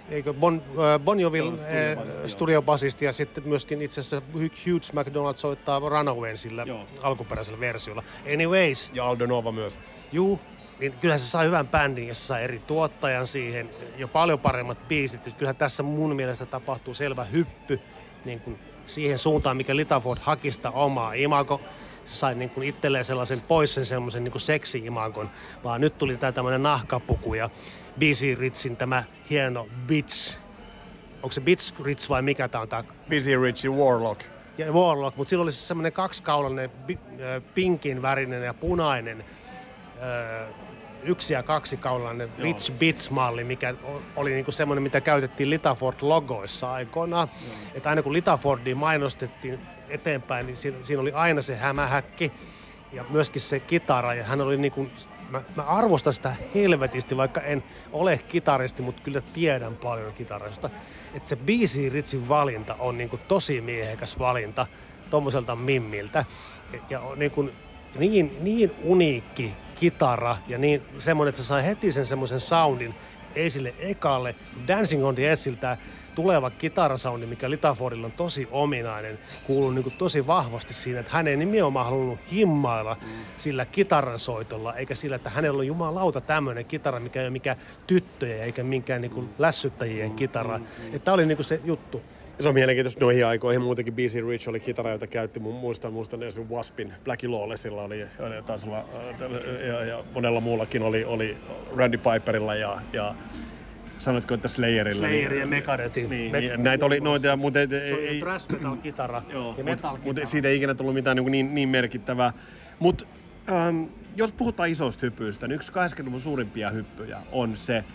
eikö bon, äh, bon Jovin äh, studiobasisti ja sitten myöskin itse asiassa Hugh McDonald soittaa Runawayn sillä Joo. alkuperäisellä versiolla. Anyways. Ja Aldo Nova myös. Juu, niin kyllä se saa hyvän bändin ja se saa eri tuottajan siihen ja paljon paremmat biisit. Kyllähän tässä mun mielestä tapahtuu selvä hyppy niin kuin siihen suuntaan, mikä Litaford hakista omaa imago se sai niin kuin itselleen sellaisen pois sen semmoisen niin seksi-imankon, vaan nyt tuli tämä tämmöinen nahkapuku ja BC Ritsin tämä hieno Bits. Onko se Bits Rits vai mikä tämä on tämä? BC Ritsin Warlock. Ja Warlock, mutta silloin oli se semmoinen kaksikaulainen pinkin värinen ja punainen yksi- ja kaksikaulainen Rich Bits-malli, mikä oli niinku semmoinen, mitä käytettiin Litaford-logoissa aikoinaan. Että aina kun Litafordia mainostettiin eteenpäin, niin siinä, siinä oli aina se hämähäkki ja myöskin se kitara. Ja hän oli niin kuin, mä, mä arvostan sitä helvetisti, vaikka en ole kitaristi, mutta kyllä tiedän paljon kitarasta. Että se BC Ritsin valinta on niin kuin tosi miehekäs valinta tuommoiselta mimmiltä. Ja niin, kuin, niin, niin uniikki kitara ja niin semmoinen, että se sai heti sen semmoisen soundin, ei sille ekalle Dancing on the Edgeiltä tuleva kitarasoundi, mikä Litafordilla on tosi ominainen, kuuluu niin tosi vahvasti siinä, että hän ei nimenomaan halunnut himmailla mm. sillä kitaran soitolla, eikä sillä, että hänellä on jumalauta tämmöinen kitara, mikä ei ole mikään tyttöjä eikä minkään niin kuin lässyttäjien kitara. Mm. Tämä oli niin kuin se juttu. Se on mielenkiintoista noihin aikoihin. Muutenkin BC Rich oli kitara, jota käytti. Muistan, muistan se Waspin, Blackie Lawlessilla oli, taisi olla, ja, ja, monella muullakin oli, oli Randy Piperilla ja, ja sanoitko, että Slayerilla? Slayer niin, ja Megadethin. Niin, Me- niin, näitä oli noita, mutta... Ei, se oli thrash metal kitara *clears throat* joo, ja metal Mutta mut siitä ei ikinä tullut mitään niin, niin, niin merkittävää. Mutta ähm, jos puhutaan isoista hypyistä, niin yksi 80-luvun suurimpia hyppyjä on se, äh,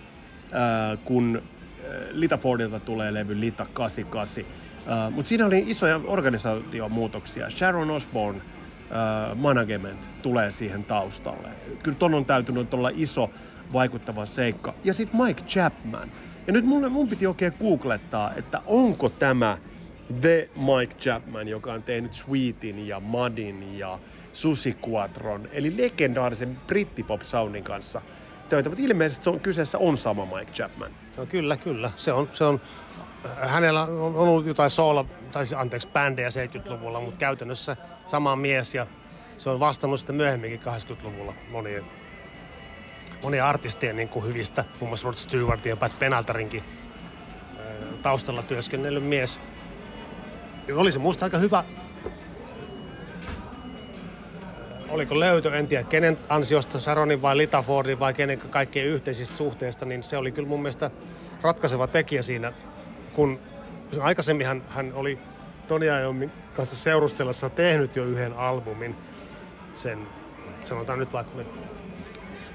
kun äh, Lita Fordilta tulee levy Lita 88. Uh, Mutta siinä oli isoja organisaatiomuutoksia. Sharon Osbourne uh, management tulee siihen taustalle. Kyllä ton on täytynyt olla iso vaikuttava seikka. Ja sitten Mike Chapman. Ja nyt mun, mun piti oikein googlettaa, että onko tämä The Mike Chapman, joka on tehnyt Sweetin ja Madin ja Susi Quatron, eli legendaarisen brittipop-soundin kanssa töitä, mutta ilmeisesti se on, kyseessä on sama Mike Chapman. No, kyllä, kyllä. Se on, se on, hänellä on ollut jotain soola, tai siis, anteeksi, bändejä 70-luvulla, mutta käytännössä sama mies ja se on vastannut sitten myöhemminkin 80-luvulla monien monia artistien niin kuin hyvistä, muun muassa Rod Stewart ja Pat Penaltarinkin taustalla työskennellyt mies. Ja oli se musta aika hyvä, oliko löytö, en tiedä kenen ansiosta, Saronin vai Litafordin vai kenen kaikkien yhteisistä suhteista, niin se oli kyllä mun mielestä ratkaiseva tekijä siinä, kun aikaisemmin hän, hän oli Tony Iommin kanssa seurustellessa tehnyt jo yhden albumin, sen sanotaan nyt vaikka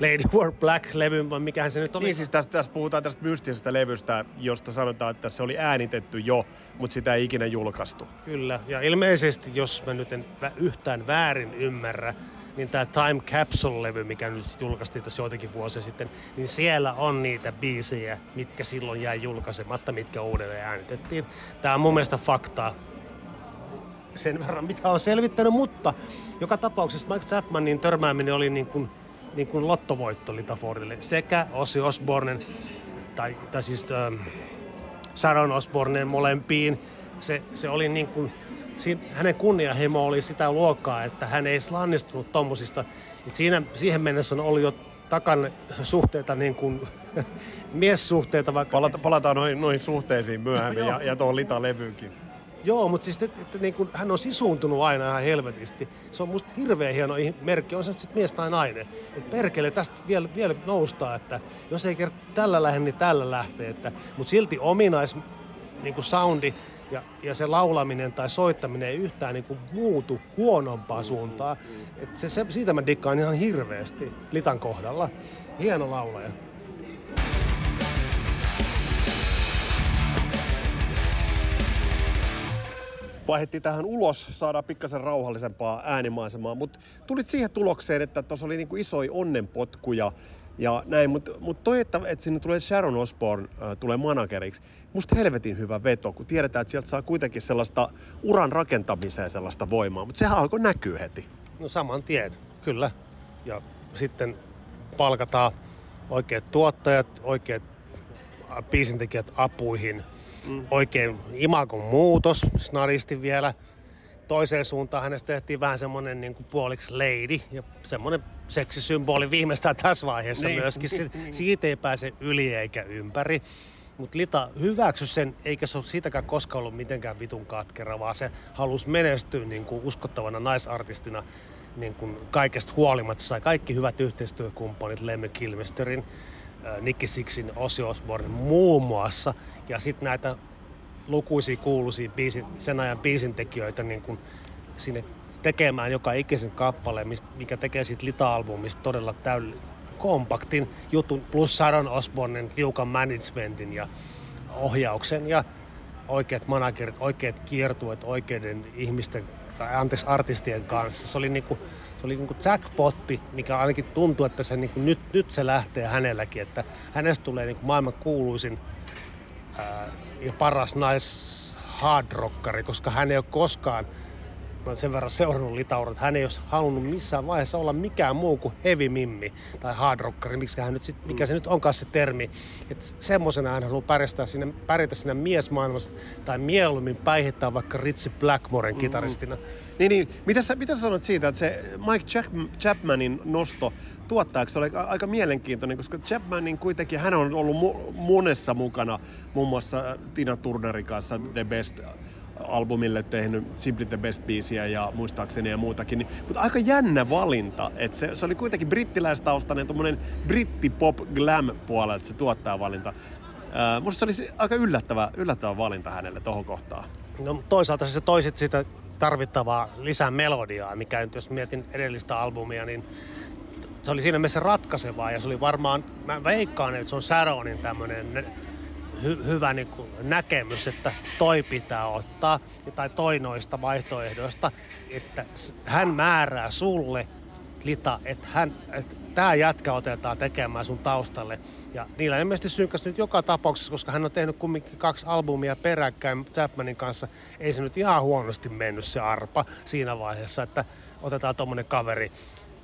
Lady War Black-levyn, vai mikähän se nyt oli? Niin, siis tästä, tästä puhutaan tästä mystisestä levystä, josta sanotaan, että se oli äänitetty jo, mutta sitä ei ikinä julkaistu. Kyllä, ja ilmeisesti, jos mä nyt en yhtään väärin ymmärrä, niin tämä Time Capsule-levy, mikä nyt julkaistiin tässä joitakin vuosia sitten, niin siellä on niitä biisejä, mitkä silloin jäi julkaisematta, mitkä uudelleen äänitettiin. Tämä on mun mielestä faktaa sen verran, mitä on selvittänyt, mutta joka tapauksessa Mike Chapmanin törmääminen oli niin kuin niin kuin lottovoitto Litafordille. Sekä Ossi Osbornen, tai, tai siis ähm, Sharon Osbornen molempiin. Se, se oli niin kuin, hänen kunnianhimo oli sitä luokkaa, että hän ei lannistunut tommosista. Et siinä, siihen mennessä on ollut jo takana suhteita niin kuin *laughs* miessuhteita. Vaikka... Palata, palataan noihin, noihin suhteisiin myöhemmin ja, ja tuohon Lita-levyynkin. Joo, mutta siis että, että niin kuin, hän on sisuuntunut aina ihan helvetisti. Se on musta hirveän hieno merkki, on se sitten mies tai nainen. Että perkele tästä vielä, vielä noustaa, että jos ei kerta tällä lähde, niin tällä lähtee. Että, mutta silti ominais niin kuin soundi ja, ja se laulaminen tai soittaminen ei yhtään niin kuin muutu huonompaa suuntaan. Et se, se, siitä mä dikkaan ihan hirveästi Litan kohdalla. Hieno laulaja. Vaihdettiin tähän ulos, saadaan pikkasen rauhallisempaa äänimaisemaa, mutta tulit siihen tulokseen, että tuossa oli niinku isoja onnenpotkuja ja näin, mutta mut toi, että, että sinne tulee Sharon Osbourne, äh, tulee manageriksi, musta helvetin hyvä veto, kun tiedetään, että sieltä saa kuitenkin sellaista uran rakentamiseen sellaista voimaa, mutta sehän alkoi näkyä heti. No saman tien, kyllä. Ja sitten palkataan oikeat tuottajat, oikeat biisintekijät apuihin, mm. oikein imakon muutos, snadisti vielä. Toiseen suuntaan hänestä tehtiin vähän semmoinen niin kuin puoliksi lady ja semmoinen seksisymboli viimeistään tässä vaiheessa niin. myöskin. *laughs* Siitä ei pääse yli eikä ympäri. Mutta Lita hyväksy sen, eikä se ole siitäkään koskaan ollut mitenkään vitun katkera, vaan se halusi menestyä niin kuin uskottavana naisartistina niin kuin kaikesta huolimatta. Sai kaikki hyvät yhteistyökumppanit Lemmy Kilmisterin, äh, Nicky Sixin, Ozzy Osbourne muun muassa. Ja sitten näitä lukuisia kuuluisia biisin, sen ajan biisintekijöitä niin kuin sinne tekemään joka ikisen kappaleen, mikä tekee siitä Lita-albumista todella täydellinen kompaktin jutun, plus Sharon Osbournen tiukan managementin ja ohjauksen ja oikeat managerit, oikeat kiertueet oikeiden ihmisten tai anteeksi artistien kanssa. Se oli niinku, se oli niinku jackpotti, mikä ainakin tuntuu, että se niinku nyt, nyt se lähtee hänelläkin, että hänestä tulee niinku maailman kuuluisin ja paras nais hardrockari, koska hän ei ole koskaan mä olen sen verran seurannut Litaura, että hän ei olisi halunnut missään vaiheessa olla mikään muu kuin heavy mimmi tai hard rockeri, miksi hän nyt sit, mikä se nyt onkaan se termi. Että semmoisena hän haluaa pärjätä siinä, pärjätä siinä miesmaailmassa tai mieluummin päihittää vaikka Ritsi Blackmoren kitaristina. Mm. Niin, niin. Mitä, sä, mitä sä sanot siitä, että se Mike Chapmanin nosto tuottajaksi oli aika mielenkiintoinen, koska Chapmanin kuitenkin, hän on ollut monessa mukana, muun muassa Tina Turnerin kanssa The Best albumille tehnyt Simply the Best biisiä ja muistaakseni ja muutakin. Niin, mutta aika jännä valinta, että se, se oli kuitenkin brittiläistaustainen, tuommoinen britti pop glam puolelta se tuottajavalinta. Äh, musta se oli aika yllättävä, yllättävä valinta hänelle tuohon kohtaan. No toisaalta se toisit sitä tarvittavaa lisää melodiaa, mikä nyt jos mietin edellistä albumia, niin se oli siinä mielessä ratkaisevaa ja se oli varmaan, mä veikkaan, että se on Saronin tämmöinen hy- hyvä niin kuin näkemys, että toi pitää ottaa, tai toi noista vaihtoehdoista, että hän määrää sulle, Lita, että, hän, että tämä jätkä otetaan tekemään sun taustalle. Ja niillä ilmeisesti synkäsi nyt joka tapauksessa, koska hän on tehnyt kumminkin kaksi albumia peräkkäin Chapmanin kanssa. Ei se nyt ihan huonosti mennyt se arpa siinä vaiheessa, että otetaan tuommoinen kaveri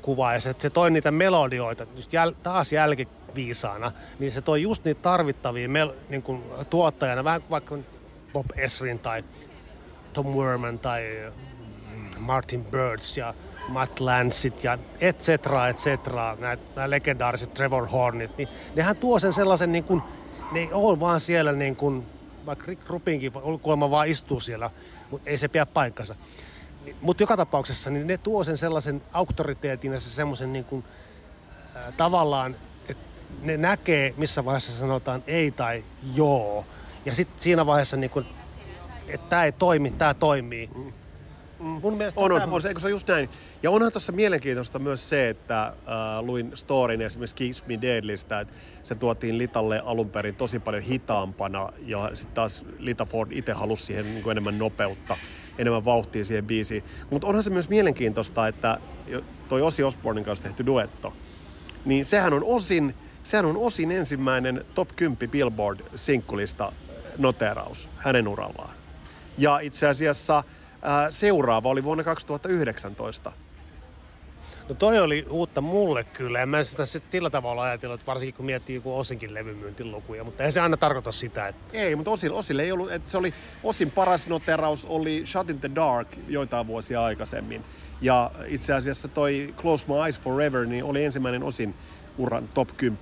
kuva ja se, se toi niitä melodioita just jäl, taas jälkiviisaana, niin se toi just niitä tarvittavia mel, niin kuin tuottajana, vähän vaikka Bob Esrin tai Tom Werman tai Martin Birds ja Matt Lancet ja et cetera, et cetera, nämä, legendaariset Trevor Hornit, niin nehän tuo sen sellaisen niin kuin, ne ei ole vaan siellä niin kuin, vaikka Rick Rupinkin kuulemma vaan istuu siellä, mutta ei se pidä paikkansa. Mutta joka tapauksessa niin ne tuo sen sellaisen auktoriteetin ja se semmoisen niin kuin, äh, tavallaan, että ne näkee, missä vaiheessa sanotaan ei tai joo. Ja sitten siinä vaiheessa, niin kuin, että tämä ei toimi, tämä toimii. Mm. Mun mielestä on, on, on, se, se on just näin. Ja onhan tuossa mielenkiintoista myös se, että äh, luin storin esimerkiksi Kiss Me Deadlistä, että se tuotiin Litalle alun perin tosi paljon hitaampana ja sitten taas Lita Ford itse halusi siihen niin kuin enemmän nopeutta enemmän vauhtia siihen biisiin. Mutta onhan se myös mielenkiintoista, että toi Osi Osbornin kanssa tehty duetto, niin sehän on osin, sehän on osin ensimmäinen top 10 Billboard-sinkkulista noteraus hänen urallaan. Ja itse asiassa seuraava oli vuonna 2019 No toi oli uutta mulle kyllä. En mä sitä sillä tavalla ajatellut, että varsinkin kun miettii joku Osinkin levymyyntilukuja, mutta ei se aina tarkoita sitä. Että... Ei, mutta Osin, Osille ei ollut, että se oli Osin paras noteraus oli Shut in the Dark joitain vuosia aikaisemmin. Ja itse asiassa toi Close My Eyes Forever niin oli ensimmäinen Osin uran top 10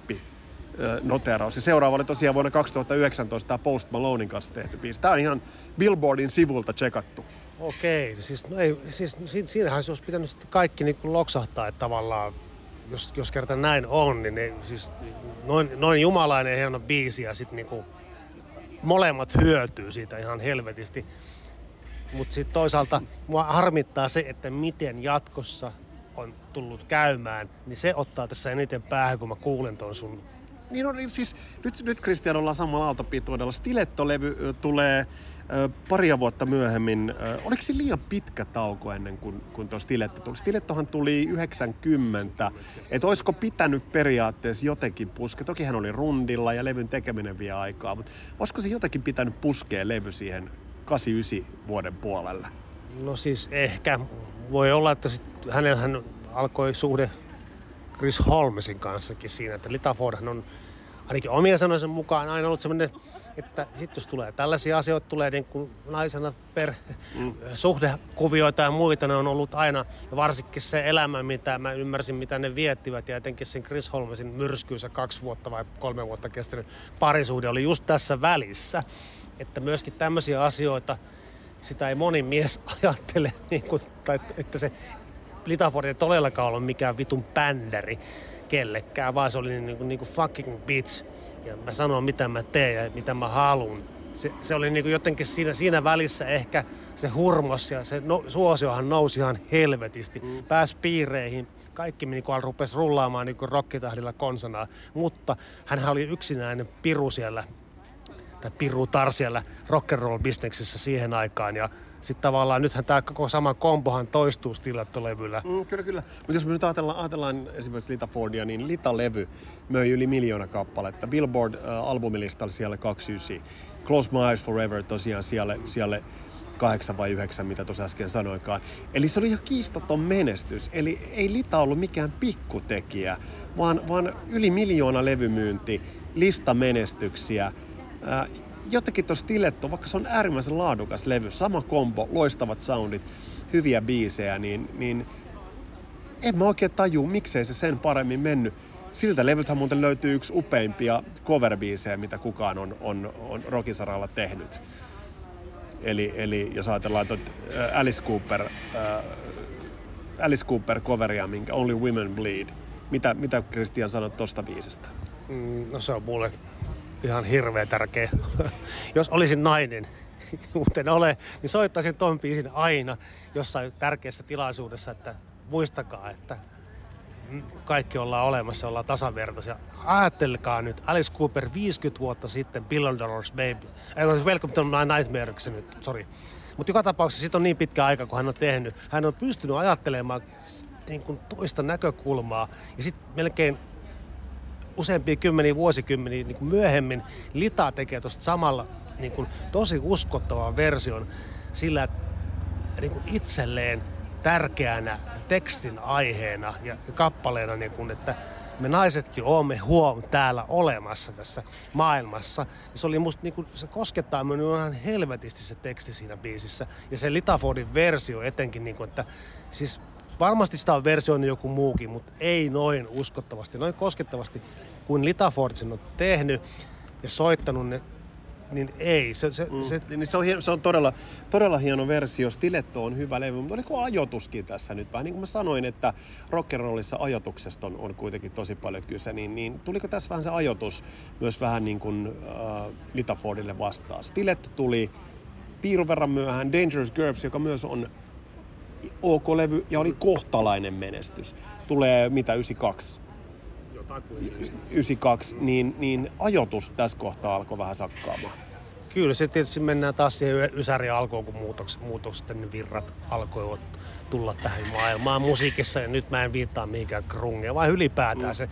noteraus. Ja seuraava oli tosiaan vuonna 2019 tämä Post Malonein kanssa tehty biisi. Tämä on ihan Billboardin sivulta tsekattu. Okei, siis, no ei, siis siinähän se olisi pitänyt sitten kaikki niin kuin loksahtaa, että tavallaan jos, jos kerta näin on, niin ne, siis noin, noin jumalainen ja hieno biisi ja sitten niin molemmat hyötyy siitä ihan helvetisti. Mutta sitten toisaalta mua harmittaa se, että miten jatkossa on tullut käymään, niin se ottaa tässä eniten päähän, kun mä kuulen ton sun niin on, niin siis nyt, nyt Kristian ollaan samalla aaltopituudella. Stiletto-levy tulee paria vuotta myöhemmin, oliko se liian pitkä tauko ennen kuin, kuin tuo Stiletto tuli? Stilettohan tuli 90, että olisiko pitänyt periaatteessa jotenkin puskea, toki hän oli rundilla ja levyn tekeminen vie aikaa, mutta olisiko se jotenkin pitänyt puskea levy siihen 89 vuoden puolelle? No siis ehkä. Voi olla, että sit hänellähän alkoi suhde Chris Holmesin kanssakin siinä, että Litafordhan on ainakin omien sanoisen mukaan aina ollut semmoinen, että sitten jos tulee tällaisia asioita, tulee niin kuin naisena per mm. suhdekuvioita ja muita, ne on ollut aina, ja varsinkin se elämä, mitä mä ymmärsin, mitä ne viettivät, ja etenkin sen Chris Holmesin myrskyysä kaksi vuotta vai kolme vuotta kestänyt parisuhde oli just tässä välissä. Että myöskin tämmöisiä asioita, sitä ei moni mies *laughs* ajattele, niin kuin, tai että se Litaford ei todellakaan ollut mikään vitun pändäri kellekään, vaan se oli niin kuin, niin kuin fucking bitch. Ja mä sanon, mitä mä teen ja mitä mä haluan. Se, se oli niin kuin jotenkin siinä, siinä välissä ehkä se hurmos ja se no, suosiohan nousi ihan helvetisti. Mm. Pääsi piireihin. Kaikki niin kuin rupesi rullaamaan niin kuin rokkitahdilla konsanaa. Mutta hän oli yksinäinen piru siellä, tai piru tar siellä rock'n'roll-bisneksessä siihen aikaan. Ja sitten tavallaan nythän tämä koko sama kompohan toistuu Stiletto-levyllä. Mm, kyllä, kyllä. Mutta jos me nyt ajatellaan, ajatellaan esimerkiksi Lita Fordia, niin Lita-levy möi yli miljoona kappaletta. Billboard-albumilistalla siellä 29. Close My Eyes Forever tosiaan siellä, siellä kahdeksan vai yhdeksän, mitä tuossa äsken sanoinkaan. Eli se oli ihan kiistaton menestys. Eli ei Lita ollut mikään pikkutekijä, vaan, vaan yli miljoona levymyynti, listamenestyksiä jotenkin tuossa Stiletto, vaikka se on äärimmäisen laadukas levy, sama kombo, loistavat soundit, hyviä biisejä, niin, niin en mä oikein tajua, miksei se sen paremmin mennyt. Siltä levythän muuten löytyy yksi upeimpia cover mitä kukaan on, on, on rockisaralla tehnyt. Eli, eli jos ajatellaan että Alice Cooper, äh, Alice Cooper coveria, minkä Only Women Bleed. Mitä, mitä Christian sanot tuosta biisestä? Mm, no se on mulle ihan hirveä tärkeä. *laughs* Jos olisin nainen, *laughs* mutta en ole, niin soittaisin ton biisin aina jossain tärkeässä tilaisuudessa, että muistakaa, että kaikki ollaan olemassa, ollaan tasavertaisia. Ajattelkaa nyt, Alice Cooper 50 vuotta sitten, Billion Dollars Baby, ei, Welcome to My Nightmare, nyt, sorry. Mutta joka tapauksessa siitä on niin pitkä aika, kun hän on tehnyt. Hän on pystynyt ajattelemaan niin kuin toista näkökulmaa ja sitten melkein useampia kymmeniä vuosikymmeniä niin kuin myöhemmin Lita tekee tuosta samalla niin kuin tosi uskottavan version sillä niin kuin itselleen tärkeänä tekstin aiheena ja kappaleena, niin kuin, että me naisetkin olemme huom täällä olemassa tässä maailmassa. Se oli musta, niin kuin, se koskettaa minua ihan helvetisti se teksti siinä biisissä. Ja se Litafordin versio etenkin, niin kuin, että siis Varmasti sitä on versioinut joku muukin, mutta ei noin uskottavasti, noin koskettavasti kuin Litaford sen on tehnyt ja soittanut ne niin ei. Se, se, mm. se, niin se, on, hieno, se on todella, todella hieno versio. Stiletto on hyvä levy, mutta oliko ajoituskin tässä nyt vähän? Niin kuin mä sanoin, että rock'n'rollissa ajotuksesta on, on kuitenkin tosi paljon kyse, niin, niin tuliko tässä vähän se ajoitus myös vähän niin kuin äh, Litafordille vastaan? Stiletto tuli piirun verran myöhään, Dangerous Girls, joka myös on OK-levy ja oli kohtalainen menestys. Tulee mitä, 92? 92, niin, niin ajoitus tässä kohtaa alkoi vähän sakkaamaan. Kyllä, se tietysti mennään taas siihen Ysäri alkoon, kun muutokset, muutokset niin virrat alkoivat tulla tähän maailmaan musiikissa. Ja nyt mä en viittaa mihinkään krungeen, vaan ylipäätään mm. se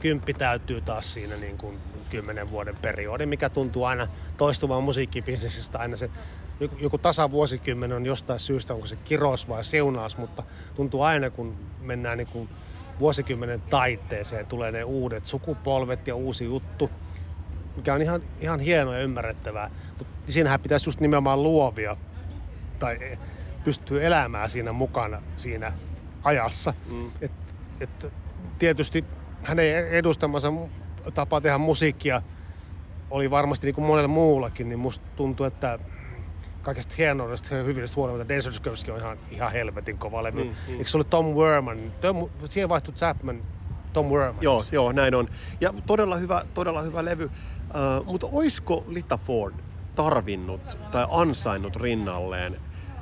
kymppi täytyy taas siinä niin kuin kymmenen vuoden periodi, mikä tuntuu aina toistuvan musiikkibisneksistä aina se joku tasavuosikymmen on jostain syystä, onko se kirous vai seunaus, mutta tuntuu aina kun mennään niin kuin vuosikymmenen taitteeseen, tulee ne uudet sukupolvet ja uusi juttu, mikä on ihan, ihan hienoa ja ymmärrettävää. Mutta siinähän pitäisi just nimenomaan luovia tai e, pystyy elämään siinä mukana siinä ajassa. Mm. Et, et, tietysti hänen edustamansa tapa tehdä musiikkia oli varmasti niin kuin monella muullakin, niin musta tuntuu, että kaikesta hienoudesta ja hyvyydestä huolimatta Dangerous Girls on ihan, ihan helvetin kova levy. Mm, mm. Eikö se ollut Tom Werman? Tom, siihen vaihtui Chapman, Tom Werman. Joo, joo, näin on. Ja todella hyvä, todella hyvä levy. Uh, mutta oisko Lita Ford tarvinnut tai ansainnut rinnalleen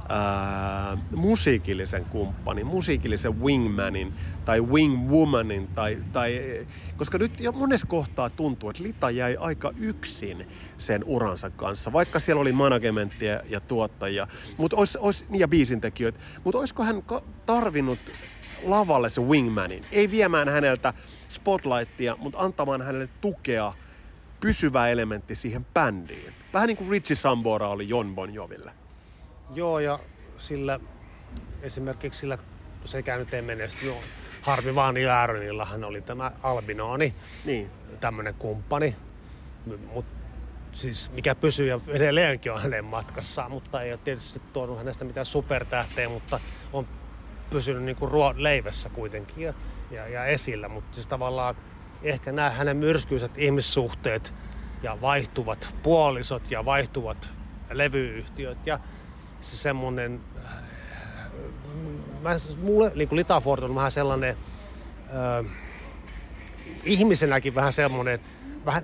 ää, musiikillisen kumppanin, musiikillisen wingmanin tai wingwomanin. Tai, tai, koska nyt jo monessa kohtaa tuntuu, että Lita jäi aika yksin sen uransa kanssa, vaikka siellä oli managementtia ja tuottajia mut ois, ois, ja biisintekijöitä. Mutta olisiko hän tarvinnut lavalle se wingmanin? Ei viemään häneltä spotlightia, mutta antamaan hänelle tukea, pysyvä elementti siihen bändiin. Vähän niin kuin Richie Sambora oli Jon Bon Joville. Joo, ja sillä esimerkiksi sillä sekään nyt ei menesty. Joo. Harmi vaan hän oli tämä Albinoni, niin. tämmöinen kumppani. Mutta siis mikä pysyy ja edelleenkin on hänen matkassaan, mutta ei ole tietysti tuonut hänestä mitään supertähteä, mutta on pysynyt niin kuin ruo- leivessä kuitenkin ja, ja, ja esillä. Mutta siis tavallaan ehkä nämä hänen myrskyiset ihmissuhteet ja vaihtuvat puolisot ja vaihtuvat levyyhtiöt ja se semmonen, äh, mä, mulle niin kuin Litaford on vähän sellainen äh, ihmisenäkin vähän semmoinen, vähän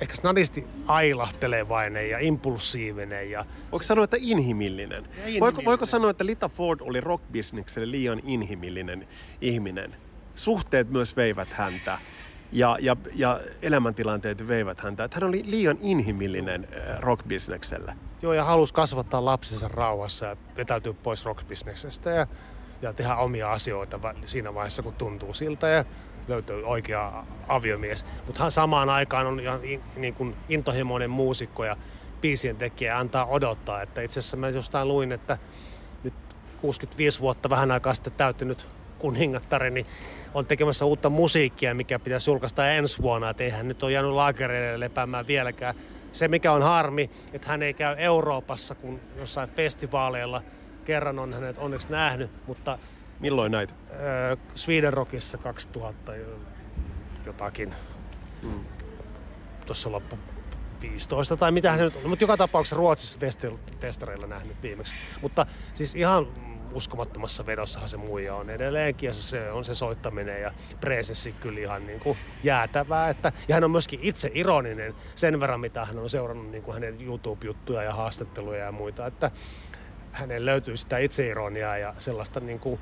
ehkä snadisti ailahtelevainen ja impulsiivinen. Ja Voiko sanoa, että inhimillinen? inhimillinen. Voiko, voiko sanoa, että Lita Ford oli rockbisnekselle liian inhimillinen ihminen? Suhteet myös veivät häntä ja, ja, ja elämäntilanteet veivät häntä. Että hän oli liian inhimillinen äh, rockbisnekselle. Joo, ja halusi kasvattaa lapsensa rauhassa ja vetäytyä pois rockbisneksestä ja, ja tehdä omia asioita siinä vaiheessa, kun tuntuu siltä ja löytyy oikea aviomies. Mutta samaan aikaan on ihan niin kuin intohimoinen muusikko ja biisien tekijä antaa odottaa. Että itse asiassa mä jostain luin, että nyt 65 vuotta vähän aikaa sitten täytynyt kuningattari, niin on tekemässä uutta musiikkia, mikä pitäisi julkaista ensi vuonna. Että eihän nyt ole jäänyt laakereille lepäämään vieläkään. Se mikä on harmi, että hän ei käy Euroopassa, kun jossain festivaaleilla kerran on hänet onneksi nähnyt, mutta Milloin näitä? Äh, Sweden Rockissa 2000 jotakin. Mm. Tuossa loppu 15 tai mitä se nyt on. Mutta joka tapauksessa Ruotsissa festareilla nähnyt viimeksi. Mutta siis ihan uskomattomassa vedossahan se muija on edelleenkin ja se on se soittaminen ja presenssi kyllä ihan niin kuin jäätävää. Että, ja hän on myöskin itse ironinen sen verran, mitä hän on seurannut niin kuin hänen YouTube-juttuja ja haastatteluja ja muita, että hänen löytyy sitä itseironiaa ja sellaista niin kuin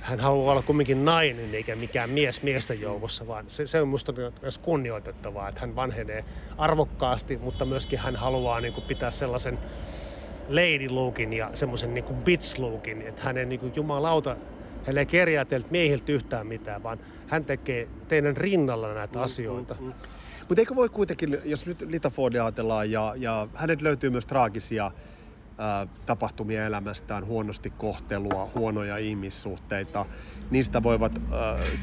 hän haluaa olla kumminkin nainen eikä mikään mies miesten joukossa, vaan se, se on minusta myös kunnioitettavaa, että hän vanhenee arvokkaasti, mutta myöskin hän haluaa niin kuin, pitää sellaisen lady lookin ja semmoisen niin kuin bitch lookin, että hänen niin kuin, jumalauta, hän ei kerjää teiltä miehiltä yhtään mitään, vaan hän tekee teidän rinnalla näitä mm, asioita. Mm, mm. Mutta eikö voi kuitenkin, jos nyt Lita Fordia ajatellaan, ja, ja hänet löytyy myös traagisia tapahtumia elämästään, huonosti kohtelua, huonoja ihmissuhteita. Niistä voivat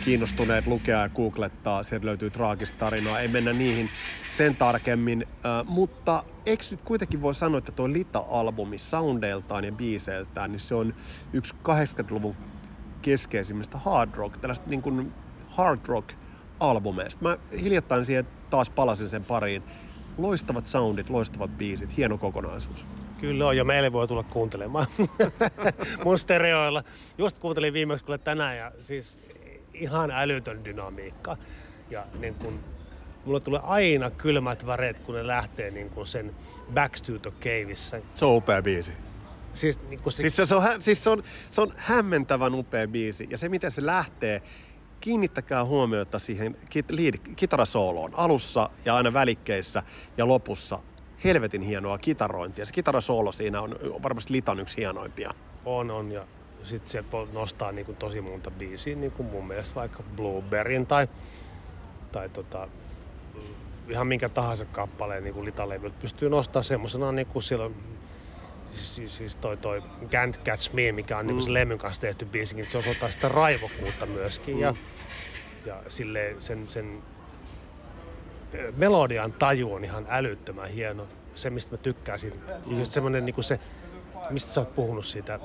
kiinnostuneet lukea ja googlettaa, sieltä löytyy traagista tarinaa, ei mennä niihin sen tarkemmin. Mutta eikö nyt kuitenkin voi sanoa, että tuo Lita-albumi soundeiltaan ja biiseiltään, niin se on yksi 80-luvun keskeisimmistä hard rock, tällaista niin kuin hard rock albumeista. Mä hiljattain siihen taas palasin sen pariin. Loistavat soundit, loistavat biisit, hieno kokonaisuus. Kyllä on, ja meille voi tulla kuuntelemaan *laughs* mun stereoilla. Just kuuntelin viimeksi kuule tänään, ja siis ihan älytön dynamiikka. Ja niin kun, mulle tulee aina kylmät väreet, kun ne lähtee niin kun sen Back to the Caveissa. Se on upea biisi. Siis, niin se... siis, se, on, siis se, on, se on hämmentävän upea biisi. Ja se, miten se lähtee, kiinnittäkää huomiota siihen kit, lead, kitarasooloon alussa ja aina välikkeissä ja lopussa helvetin hienoa kitarointia. Se kitarasoolo siinä on varmasti Litan yksi hienoimpia. On, on. Ja sitten sieltä voi nostaa niin kuin tosi monta biisiä, niin kuin mun mielestä vaikka Blueberryn tai, tai tota, ihan minkä tahansa kappaleen niin kuin pystyy nostamaan semmoisena niin kuin siellä siis, siis toi, toi Can't Catch Me, mikä on mm. niin se Lemmyn kanssa tehty biisi, niin se osoittaa sitä raivokkuutta myöskin. Mm. Ja, ja sille sen, sen melodian taju on ihan älyttömän hieno. Se, mistä mä tykkäsin. Ja just semmonen niin se, mistä sä oot puhunut siitä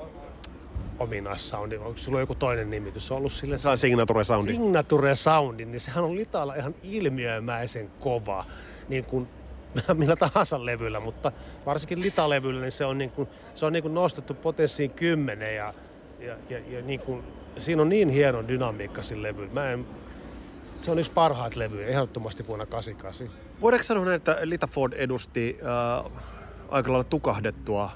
ominaissoundi. Onko sulla joku toinen nimitys ollut sille? Se on Signature Soundi. Signature Soundi, niin sehän on Litalla ihan ilmiömäisen kova. Niin kuin *laughs* millä tahansa levyllä, mutta varsinkin Lita-levyllä niin se on, niin kuin, se on niin kuin nostettu potenssiin kymmenen ja, ja, ja, ja niin kuin, siinä on niin hieno dynamiikka sillä levyllä. Mä en se on yksi parhaat levyjä ehdottomasti vuonna 88. Voidaanko sanoa näin, että Lita Ford edusti äh, aika lailla tukahdettua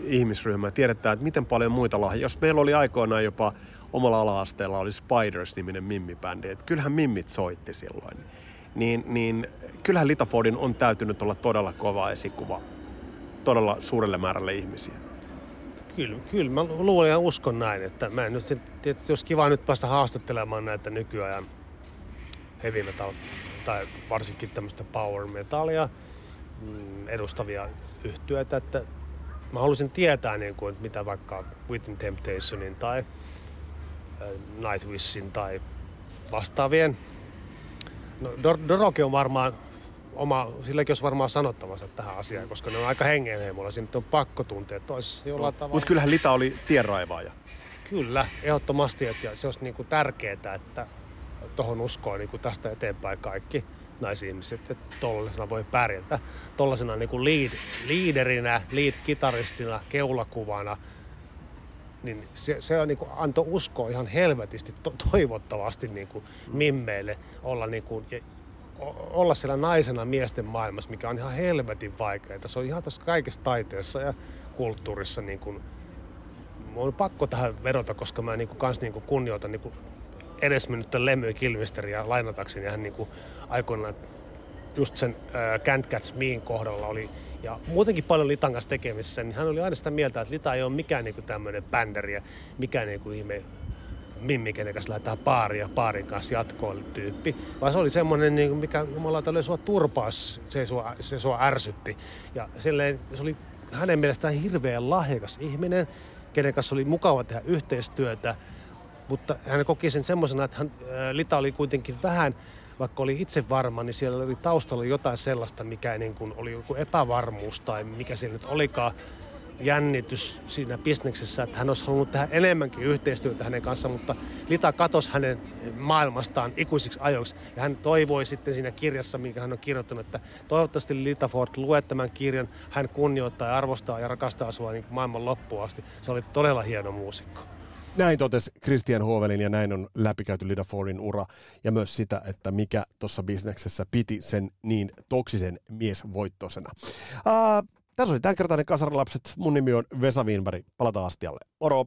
ihmisryhmä. Tiedetään, että miten paljon muita lahjoja. Jos meillä oli aikoinaan jopa omalla ala-asteella oli Spiders-niminen mimmibändi, että kyllähän mimmit soitti silloin. Niin, niin kyllähän Litafordin on täytynyt olla todella kova esikuva todella suurelle määrälle ihmisiä. Kyllä, kyllä mä luulen ja uskon näin, että mä en nyt, tietysti jos kiva nyt päästä haastattelemaan näitä nykyajan heavy metal tai varsinkin tämmöistä power metalia mm, edustavia yhtyöitä, että mä haluaisin tietää, niin kuin, että mitä vaikka Within Temptationin tai Nightwishin tai vastaavien. No, Dor- Doroke on varmaan oma, silläkin olisi varmaan sanottavansa tähän asiaan, koska ne on aika hengenheimolla. Siinä on pakko tuntea toisessa jollain no, tavalla. Mutta kyllähän Lita oli tienraivaaja. Kyllä, ehdottomasti. Että se olisi niinku tärkeää, että tuohon uskoo niinku tästä eteenpäin kaikki naisihmiset, että tollasena voi pärjätä. Tollasena niinku lead, leaderinä, lead-kitaristina, keulakuvana, niin se, se on, niin kuin, antoi uskoa ihan helvetisti to, toivottavasti niin kuin, mimmeille olla niin kuin, olla siellä naisena miesten maailmassa, mikä on ihan helvetin vaikeaa. Se on ihan tässä kaikessa taiteessa ja kulttuurissa niin kuin, on pakko tähän vedota, koska mä niin kuin, kans niin kuin kunnioitan niin kuin edesmennyttä Lemmy Kilmisteriä lainatakseni hän niin kuin aikoinaan just sen äh, Can't Catch Mein kohdalla oli, ja muutenkin paljon Litan kanssa tekemisissä, niin hän oli aina sitä mieltä, että Lita ei ole mikään niin kuin tämmöinen bänderi ja mikään niin kuin ihme Mimmi, kenen kanssa lähdetään paarin ja paarin kanssa jatkoon tyyppi, vaan se oli semmoinen, niin mikä jumalauta oli sua turpaus, se sua, se sua ärsytti. Ja silleen, se oli hänen mielestään hirveän lahjakas ihminen, kenen kanssa oli mukava tehdä yhteistyötä, mutta hän koki sen semmoisena, että hän, Lita oli kuitenkin vähän, vaikka oli itse varma, niin siellä oli taustalla jotain sellaista, mikä niin kuin oli joku epävarmuus tai mikä siellä nyt olikaan jännitys siinä bisneksessä, että hän olisi halunnut tehdä enemmänkin yhteistyötä hänen kanssaan, mutta Lita katosi hänen maailmastaan ikuisiksi ajoiksi. Ja hän toivoi sitten siinä kirjassa, minkä hän on kirjoittanut, että toivottavasti Lita Ford lue tämän kirjan. Hän kunnioittaa ja arvostaa ja rakastaa sua niin maailman loppuun asti. Se oli todella hieno muusikko. Näin totesi Christian Hovelin ja näin on läpikäyty Lida Fordin ura ja myös sitä, että mikä tuossa bisneksessä piti sen niin toksisen miesvoittoisena. Uh, tässä oli tämänkertainen Kasarilapset. Mun nimi on Vesa Wienberg. Palataan astialle. Moro!